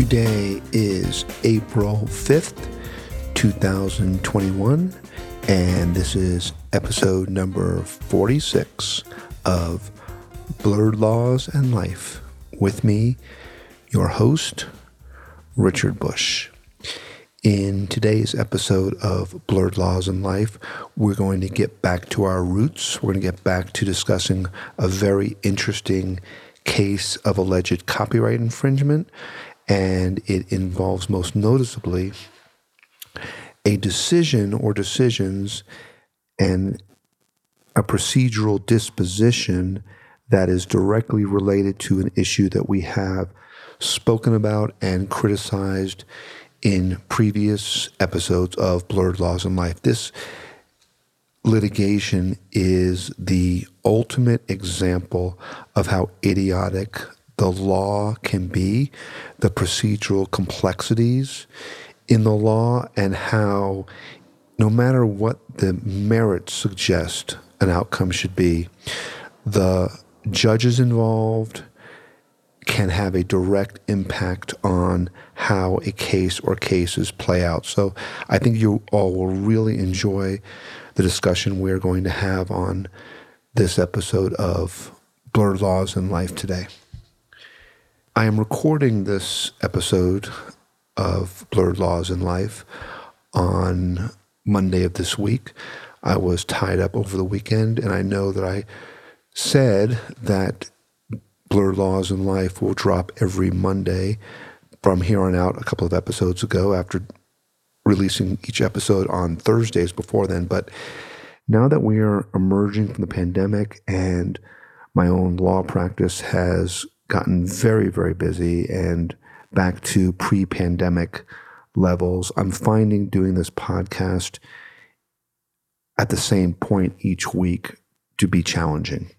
Today is April 5th, 2021, and this is episode number 46 of Blurred Laws and Life. With me, your host, Richard Busch. In today's episode of Blurred Laws and Life, we're going to get back to our roots. We're going to get back to discussing a very interesting case of alleged copyright infringement, and it involves most noticeably a decision or decisions and a procedural disposition that is directly related to an issue that we have spoken about and criticized in previous episodes of Blurred Laws and Life. This litigation is the ultimate example of how idiotic the law can be, the procedural complexities in the law, and how no matter what the merits suggest an outcome should be, the judges involved, can have a direct impact on how a case or cases play out. So I think you all will really enjoy the discussion we're going to have on this episode of Blurred Laws in Life today. I am recording this episode of Blurred Laws in Life on Monday of this week. I was tied up over the weekend, and I know that I said that Blurred Laws in Life will drop every Monday from here on out a couple of episodes ago after releasing each episode on Thursdays before then. But now that we are emerging from the pandemic and my own law practice has gotten very, very busy and back to pre pandemic levels, I'm finding doing this podcast at the same point each week to be challenging.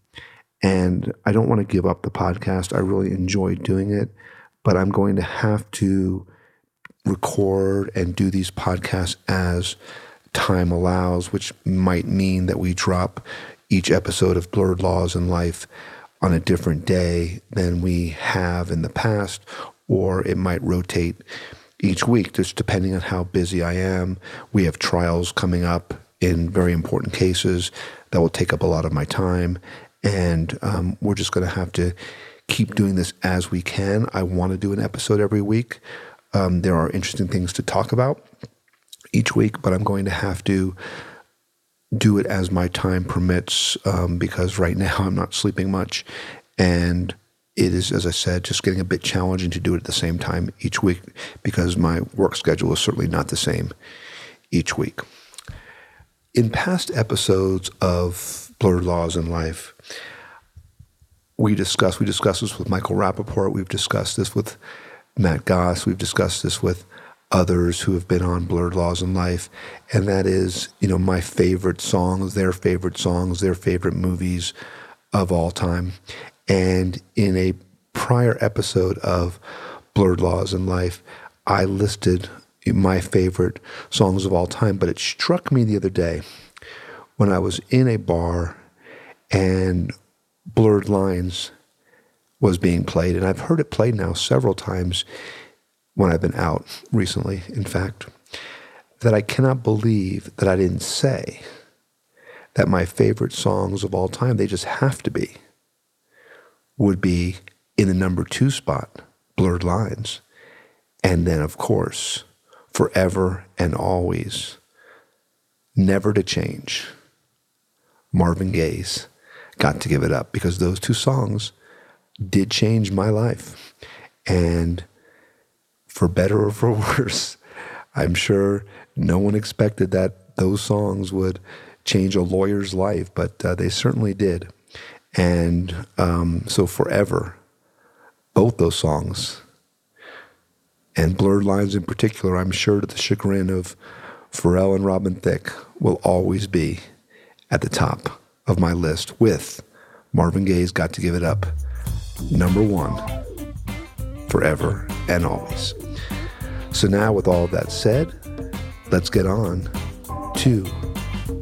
And I don't want to give up the podcast. I really enjoy doing it, but I'm going to have to record and do these podcasts as time allows, which might mean that we drop each episode of Blurred Laws in Life on a different day than we have in the past, or it might rotate each week, just depending on how busy I am. We have trials coming up in very important cases that will take up a lot of my time. And um, we're just going to have to keep doing this as we can. I want to do an episode every week. Um, there are interesting things to talk about each week, but I'm going to have to do it as my time permits um, because right now I'm not sleeping much. And it is, as I said, just getting a bit challenging to do it at the same time each week because my work schedule is certainly not the same each week. In past episodes of blurred laws in life. We discuss we discuss this with Michael Rapaport. We've discussed this with Matt Goss. We've discussed this with others who have been on Blurred Laws in Life, and that is, you know, my favorite songs, their favorite songs, their favorite movies of all time. And in a prior episode of Blurred Laws in Life, I listed my favorite songs of all time, but it struck me the other day when I was in a bar and Blurred Lines was being played. And I've heard it played now several times when I've been out recently, in fact, that I cannot believe that I didn't say that my favorite songs of all time, they just have to be, would be in the number two spot, Blurred Lines. And then, of course, Forever and Always, Never to Change. Marvin Gaye's Got to Give It Up because those two songs did change my life. And for better or for worse, I'm sure no one expected that those songs would change a lawyer's life, but uh, they certainly did. And um, so, forever, both those songs, and Blurred Lines in particular, I'm sure to the chagrin of Pharrell and Robin Thicke, will always be at the top of my list with Marvin Gaye's Got to Give It Up, number one, forever and always. So, now with all that said, let's get on to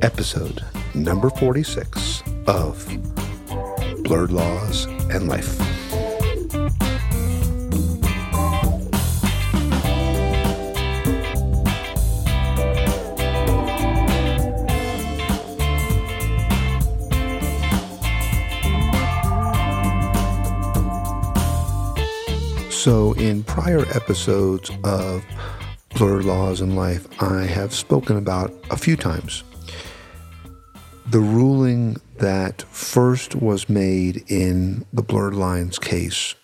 episode number 46 of Blurred Laws and Life. So, in prior episodes of Blurred Laws in Life, I have spoken about a few times the ruling that first was made in the Blurred Lines case,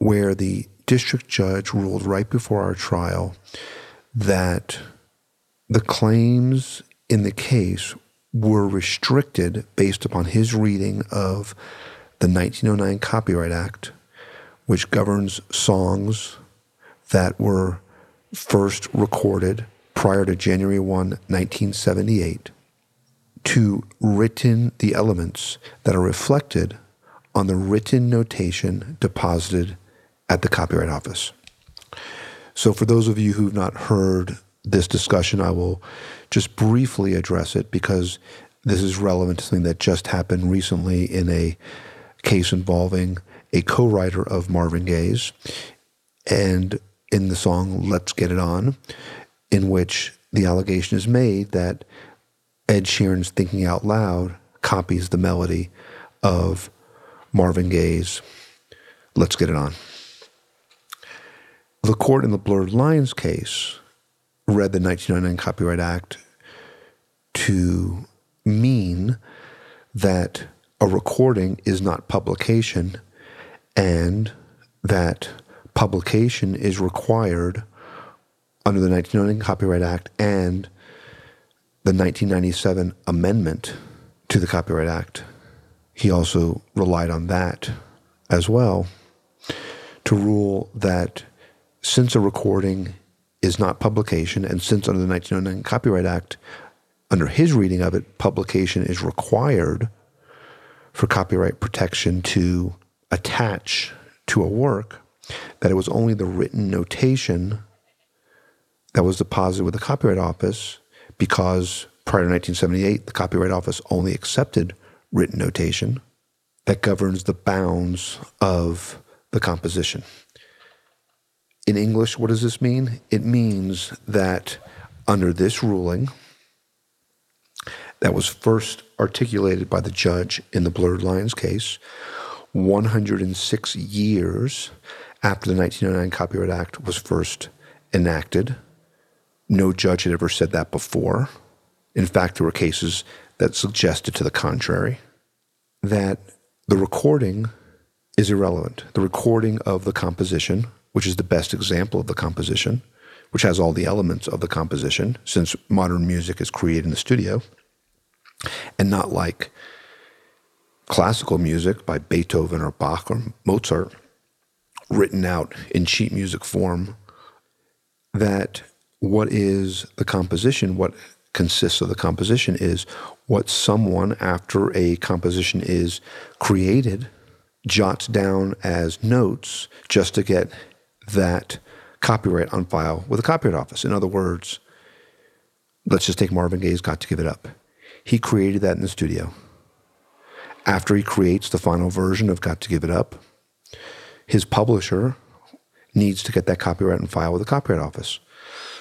where the district judge ruled right before our trial that the claims in the case were restricted based upon his reading of the 1909 Copyright Act, which governs songs that were first recorded prior to January 1, 1978 to written the elements that are reflected on the written notation deposited at the Copyright Office. So, for those of you who've not heard this discussion, I will just briefly address it because this is relevant to something that just happened recently in a case involving a co writer of Marvin Gaye's and in the song Let's Get It On, in which the allegation is made that Ed Sheeran's Thinking Out Loud copies the melody of Marvin Gaye's Let's Get It On. The court in the Blurred Lines case read the 1999 Copyright Act to mean that a recording is not publication and that publication is required under the 1999 Copyright Act and the 1997 amendment to the Copyright Act. He also relied on that as well to rule that since a recording is not publication, and since under the 1909 Copyright Act, under his reading of it, publication is required for copyright protection to attach to a work, that it was only the written notation that was deposited with the Copyright Office because prior to 1978, the Copyright Office only accepted written notation that governs the bounds of the composition. In English, what does this mean? It means that under this ruling, that was first articulated by the judge in the Blurred Lines case, 106 years after the 1909 Copyright Act was first enacted. No judge had ever said that before. In fact, there were cases that suggested to the contrary that the recording is irrelevant. The recording of the composition, which is the best example of the composition, which has all the elements of the composition, since modern music is created in the studio, and not like classical music by Beethoven or Bach or Mozart, written out in sheet music form, that what is the composition, what consists of the composition is what someone, after a composition is created, jots down as notes just to get that copyright on file with the Copyright Office. In other words, let's just take Marvin Gaye's Got to Give It Up. He created that in the studio. After he creates the final version of Got to Give It Up, his publisher needs to get that copyright and file with the Copyright Office.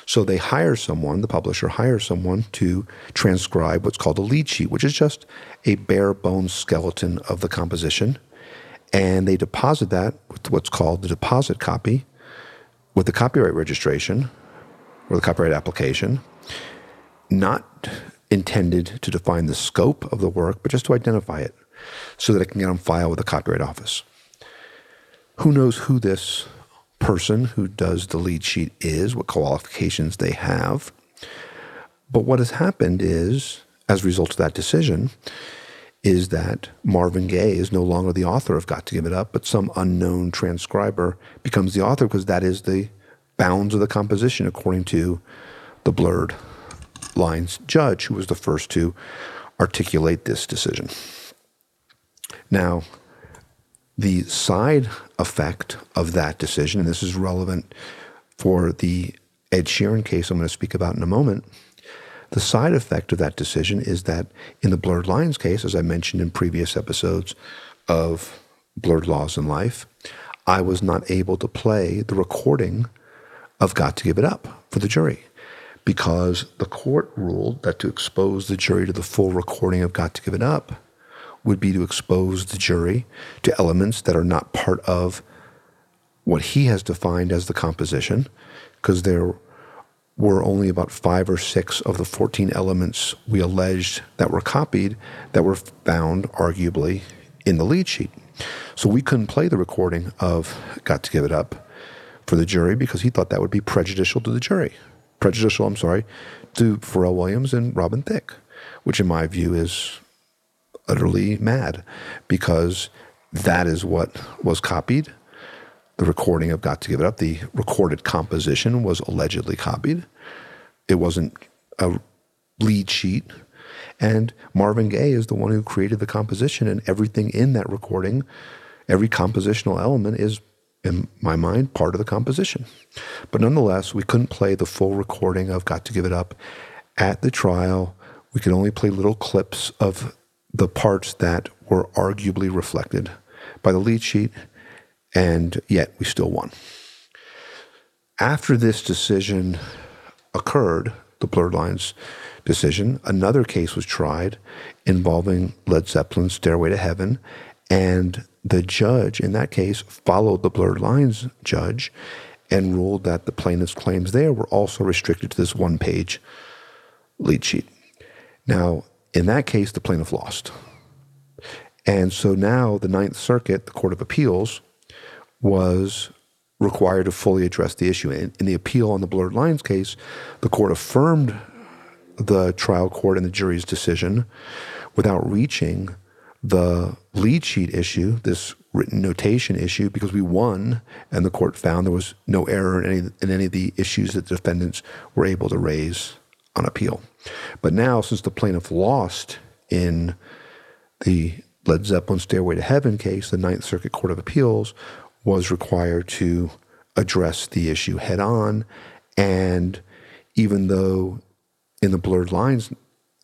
So they hire someone, the publisher hires someone to transcribe what's called a lead sheet, which is just a bare bones skeleton of the composition. And they deposit that with what's called the deposit copy with the copyright registration or the copyright application, not intended to define the scope of the work, but just to identify it so that it can get on file with the Copyright Office. Who knows who this person who does the lead sheet is, what qualifications they have. But what has happened is, as a result of that decision, is that Marvin Gaye is no longer the author of Got to Give It Up, but some unknown transcriber becomes the author because that is the bounds of the composition according to the blurred lines judge, who was the first to articulate this decision. Now, the side effect of that decision, and this is relevant for the Ed Sheeran case I'm going to speak about in a moment. The side effect of that decision is that in the Blurred Lines case, as I mentioned in previous episodes of Blurred Laws in Life, I was not able to play the recording of Got to Give It Up for the jury because the court ruled that to expose the jury to the full recording of Got to Give It Up would be to expose the jury to elements that are not part of what he has defined as the composition, because there were only about five or six of the 14 elements we alleged that were copied that were found, arguably, in the lead sheet. So we couldn't play the recording of Got to Give It Up for the jury because he thought that would be prejudicial to the jury. Prejudicial, I'm sorry, to Pharrell Williams and Robin Thicke, which in my view is utterly mad because that is what was copied. The recording of Got to Give It Up, the recorded composition was allegedly copied. It wasn't a lead sheet. And Marvin Gaye is the one who created the composition, and everything in that recording, every compositional element is, in my mind, part of the composition. But nonetheless, we couldn't play the full recording of Got to Give It Up at the trial. We could only play little clips of the parts that were arguably reflected by the lead sheet, and yet we still won. After this decision occurred, the Blurred Lines decision, another case was tried involving Led Zeppelin's Stairway to Heaven, and the judge in that case followed the Blurred Lines judge and ruled that the plaintiff's claims there were also restricted to this one page lead sheet. Now, in that case, the plaintiff lost. And so now the Ninth Circuit, the Court of Appeals, was required to fully address the issue. In, in, the appeal on the blurred lines case, the court affirmed the trial court and the jury's decision without reaching the lead sheet issue, this written notation issue, because we won, and the court found there was no error in any, in any of the issues that the defendants were able to raise on appeal. But now, since the plaintiff lost in the Led Zeppelin Stairway to Heaven case, the Ninth Circuit Court of Appeals was required to address the issue head on. And even though in the blurred lines,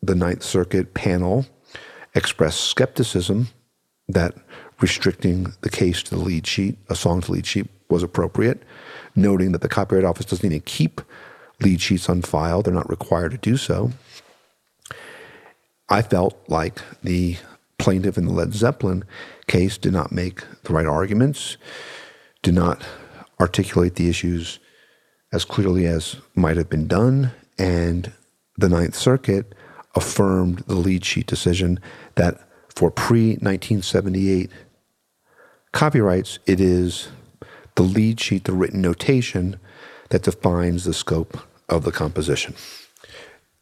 the Ninth Circuit panel expressed skepticism that restricting the case to the lead sheet, a song to lead sheet, was appropriate, noting that the Copyright Office doesn't even keep lead sheets on file. They're not required to do so. I felt like the plaintiff in the Led Zeppelin case did not make the right arguments, did not articulate the issues as clearly as might have been done, and the Ninth Circuit affirmed the lead sheet decision that for pre 1978 copyrights, it is the lead sheet, the written notation, that defines the scope of the composition.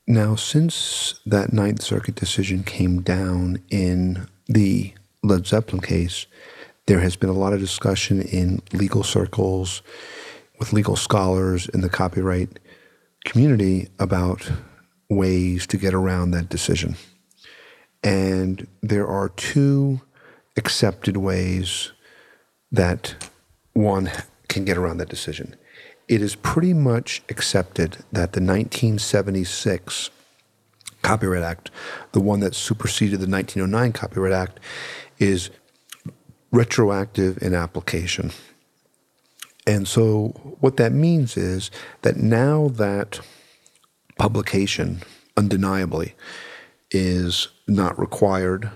Now, since that Ninth Circuit decision came down in the Led Zeppelin case, there has been a lot of discussion in legal circles with legal scholars in the copyright community about ways to get around that decision. And there are two accepted ways that one can get around that decision it is pretty much accepted that the 1976 Copyright Act, the one that superseded the 1909 Copyright Act, is retroactive in application. And so, what that means is that now that publication, undeniably, is not required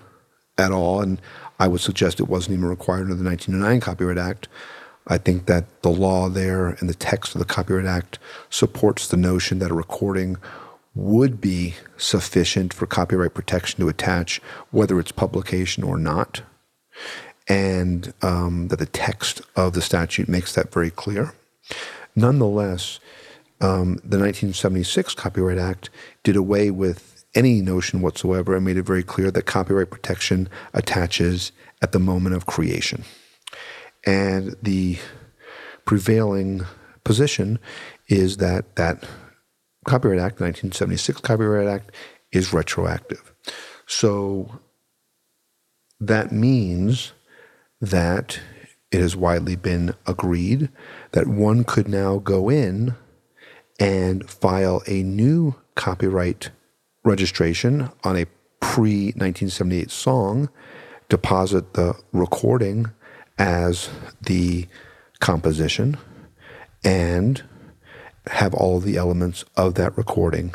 at all, and I would suggest it wasn't even required under the 1909 Copyright Act, I think that the law there and the text of the Copyright Act supports the notion that a recording would be sufficient for copyright protection to attach, whether it's publication or not, and um, that the text of the statute makes that very clear. Nonetheless, um, the 1976 Copyright Act did away with any notion whatsoever and made it very clear that copyright protection attaches at the moment of creation. And the prevailing position is that that Copyright Act, 1976 Copyright Act, is retroactive. So that means that it has widely been agreed that one could now go in and file a new copyright registration on a pre 1978 song, deposit the recording as the composition and have all the elements of that recording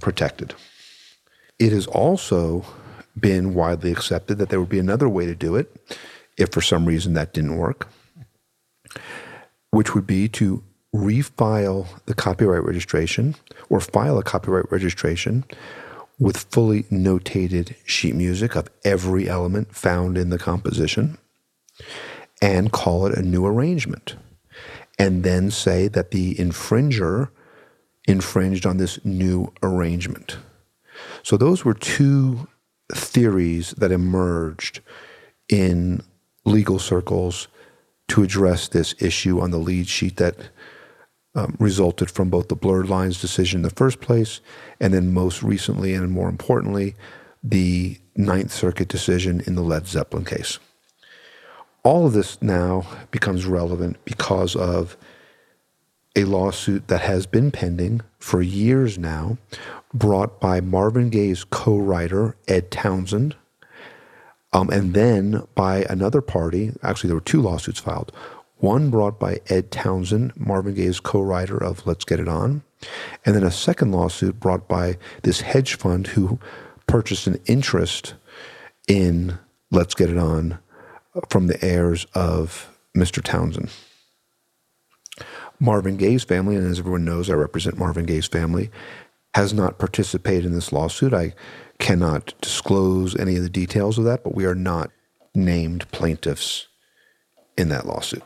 protected. It has also been widely accepted that there would be another way to do it if for some reason that didn't work. which would be to refile the copyright registration or file a copyright registration with fully notated sheet music of every element found in the composition and call it a new arrangement. And then say that the infringer infringed on this new arrangement. So those were two theories that emerged in legal circles to address this issue on the lead sheet that um, resulted from both the blurred lines decision in the first place, and then most recently and more importantly, the Ninth Circuit decision in the Led Zeppelin case. All of this now becomes relevant because of a lawsuit that has been pending for years now, brought by Marvin Gaye's co writer, Ed Townsend, um, and then by another party. Actually, there were two lawsuits filed. One brought by Ed Townsend, Marvin Gaye's co writer of Let's Get It On, and then a second lawsuit brought by this hedge fund who purchased an interest in Let's Get It On from the heirs of Mr. Townsend. Marvin Gaye's family, and as everyone knows, I represent Marvin Gaye's family, has not participated in this lawsuit. I cannot disclose any of the details of that, but we are not named plaintiffs in that lawsuit.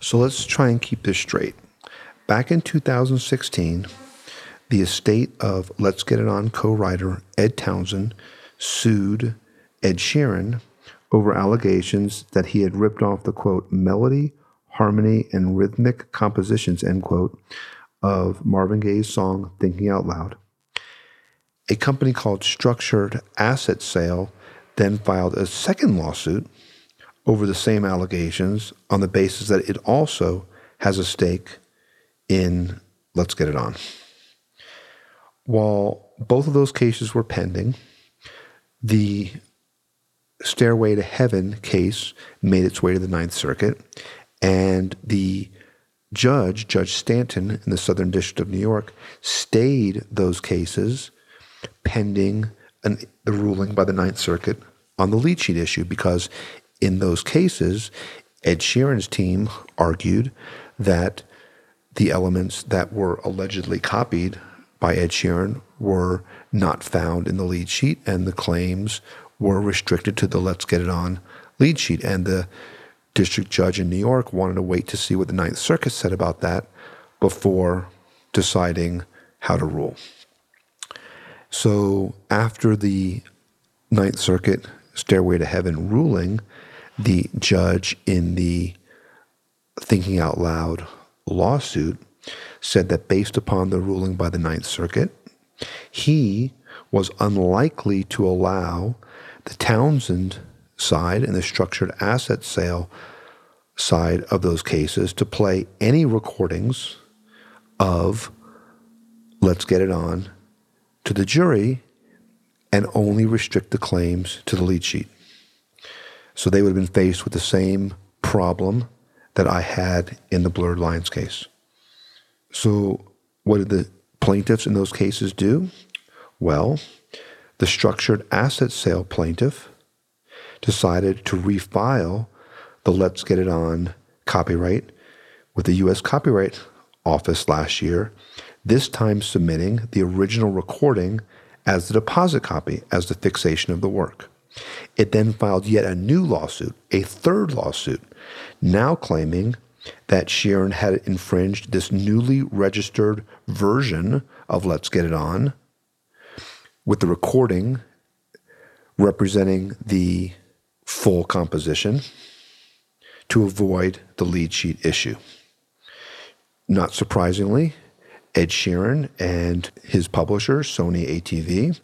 So let's try and keep this straight. Back in 2016, the estate of Let's Get It On co writer Ed Townsend sued Ed Sheeran over allegations that he had ripped off the quote melody harmony, and rhythmic compositions, end quote, of Marvin Gaye's song Thinking Out Loud. A company called Structured Asset Sale then filed a second lawsuit over the same allegations on the basis that it also has a stake in Let's Get It On. While both of those cases were pending, the Stairway to Heaven case made its way to the Ninth Circuit, and the judge, Judge Stanton in the Southern District of New York, stayed those cases pending an, the ruling by the Ninth Circuit on the lead sheet issue because in those cases, Ed Sheeran's team argued that the elements that were allegedly copied by Ed Sheeran were not found in the lead sheet, and the claims were restricted to the Let's Get It On lead sheet. And the district judge in New York wanted to wait to see what the Ninth Circuit said about that before deciding how to rule. So after the Ninth Circuit Stairway to Heaven ruling, the judge in the Thinking Out Loud lawsuit said that based upon the ruling by the Ninth Circuit, he was unlikely to allow the Townsend side and the structured asset sale side of those cases to play any recordings of let's get it on to the jury and only restrict the claims to the lead sheet. So they would have been faced with the same problem that I had in the blurred lines case. So, what did the plaintiffs in those cases do? Well, the structured asset sale plaintiff decided to refile the Let's Get It On copyright with the U.S. Copyright Office last year, this time submitting the original recording as the deposit copy as the fixation of the work. It then filed yet a new lawsuit, a third lawsuit, now claiming that Sheeran had infringed this newly registered version of Let's Get It On with the recording representing the full composition to avoid the lead sheet issue. Not surprisingly, Ed Sheeran and his publisher, Sony ATV,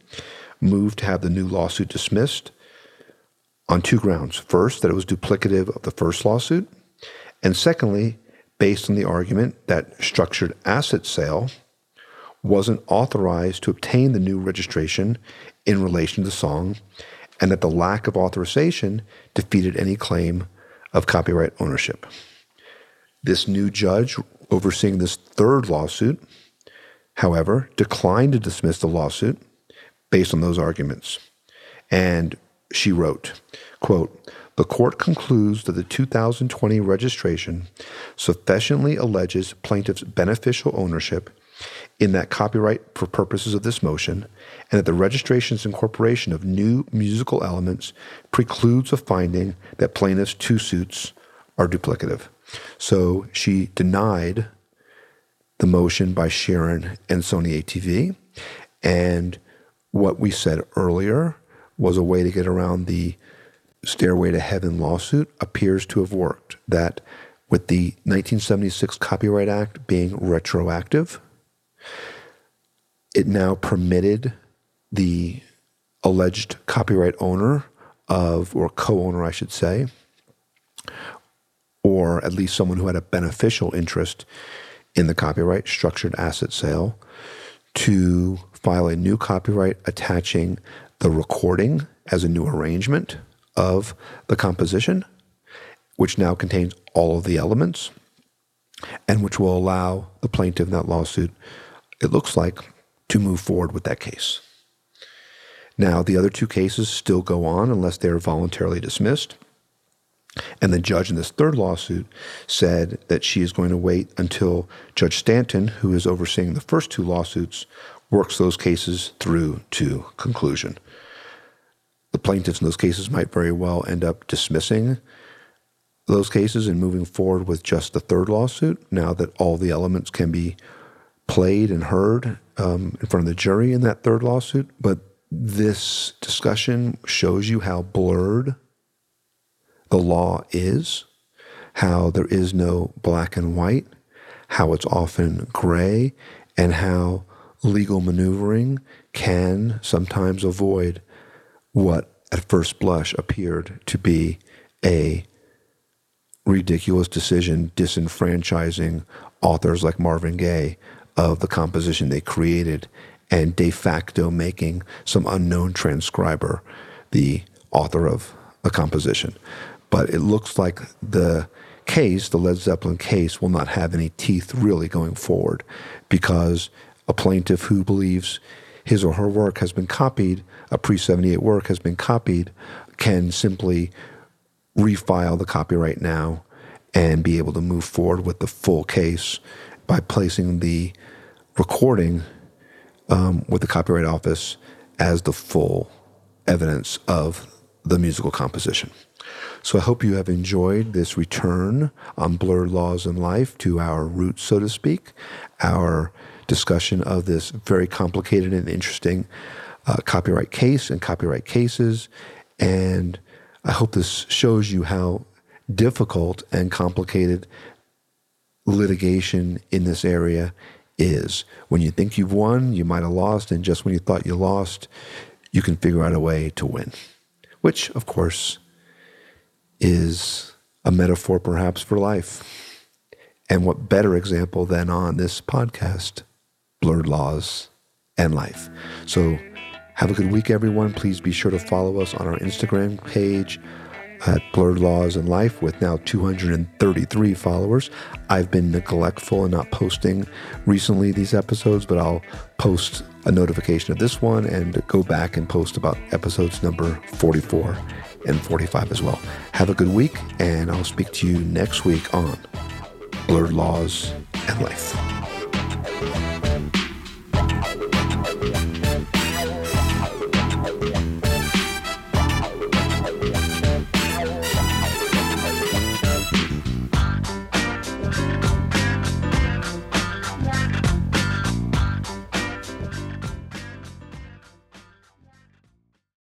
moved to have the new lawsuit dismissed on two grounds. First, that it was duplicative of the first lawsuit, and secondly, based on the argument that structured asset sale wasn't authorized to obtain the new registration in relation to the song and that the lack of authorization defeated any claim of copyright ownership. This new judge overseeing this third lawsuit, however, declined to dismiss the lawsuit based on those arguments. And she wrote, quote, the court concludes that the 2020 registration sufficiently alleges plaintiff's beneficial ownership in that copyright for purposes of this motion, and that the registration's incorporation of new musical elements precludes a finding that plaintiff's two suits are duplicative. So she denied the motion by Sheeran and Sony ATV. And what we said earlier was a way to get around the Stairway to Heaven lawsuit appears to have worked. That with the 1976 Copyright Act being retroactive, it now permitted the alleged copyright owner of, or co owner, I should say, or at least someone who had a beneficial interest in the copyright structured asset sale, to file a new copyright attaching the recording as a new arrangement of the composition, which now contains all of the elements and which will allow the plaintiff in that lawsuit, it looks like, to move forward with that case. Now, the other two cases still go on unless they're voluntarily dismissed. And the judge in this third lawsuit said that she is going to wait until Judge Stanton, who is overseeing the first two lawsuits, works those cases through to conclusion. The plaintiffs in those cases might very well end up dismissing those cases and moving forward with just the third lawsuit now that all the elements can be played and heard um, in front of the jury in that third lawsuit. But this discussion shows you how blurred the law is, how there is no black and white, how it's often gray, and how legal maneuvering can sometimes avoid what at first blush appeared to be a ridiculous decision disenfranchising authors like Marvin Gaye of the composition they created and de facto making some unknown transcriber the author of the composition. But it looks like the case, the Led Zeppelin case, will not have any teeth really going forward because a plaintiff who believes his or her work has been copied, a pre 78 work has been copied, can simply refile the copyright now and be able to move forward with the full case by placing the recording um, with the Copyright Office as the full evidence of the musical composition. So I hope you have enjoyed this return on blurred laws in life to our roots, so to speak, our discussion of this very complicated and interesting uh, copyright case and copyright cases. And I hope this shows you how difficult and complicated litigation in this area is. When you think you've won, you might have lost, and just when you thought you lost, you can figure out a way to win, which, of course, is a metaphor perhaps for life. And what better example than on this podcast, Blurred Laws and Life. So, have a good week, everyone. Please be sure to follow us on our Instagram page at Blurred Laws and Life with now 233 followers. I've been neglectful and not posting recently these episodes, but I'll post a notification of this one and go back and post about episodes number 44 and 45 as well. Have a good week, and I'll speak to you next week on Blurred Laws and Life.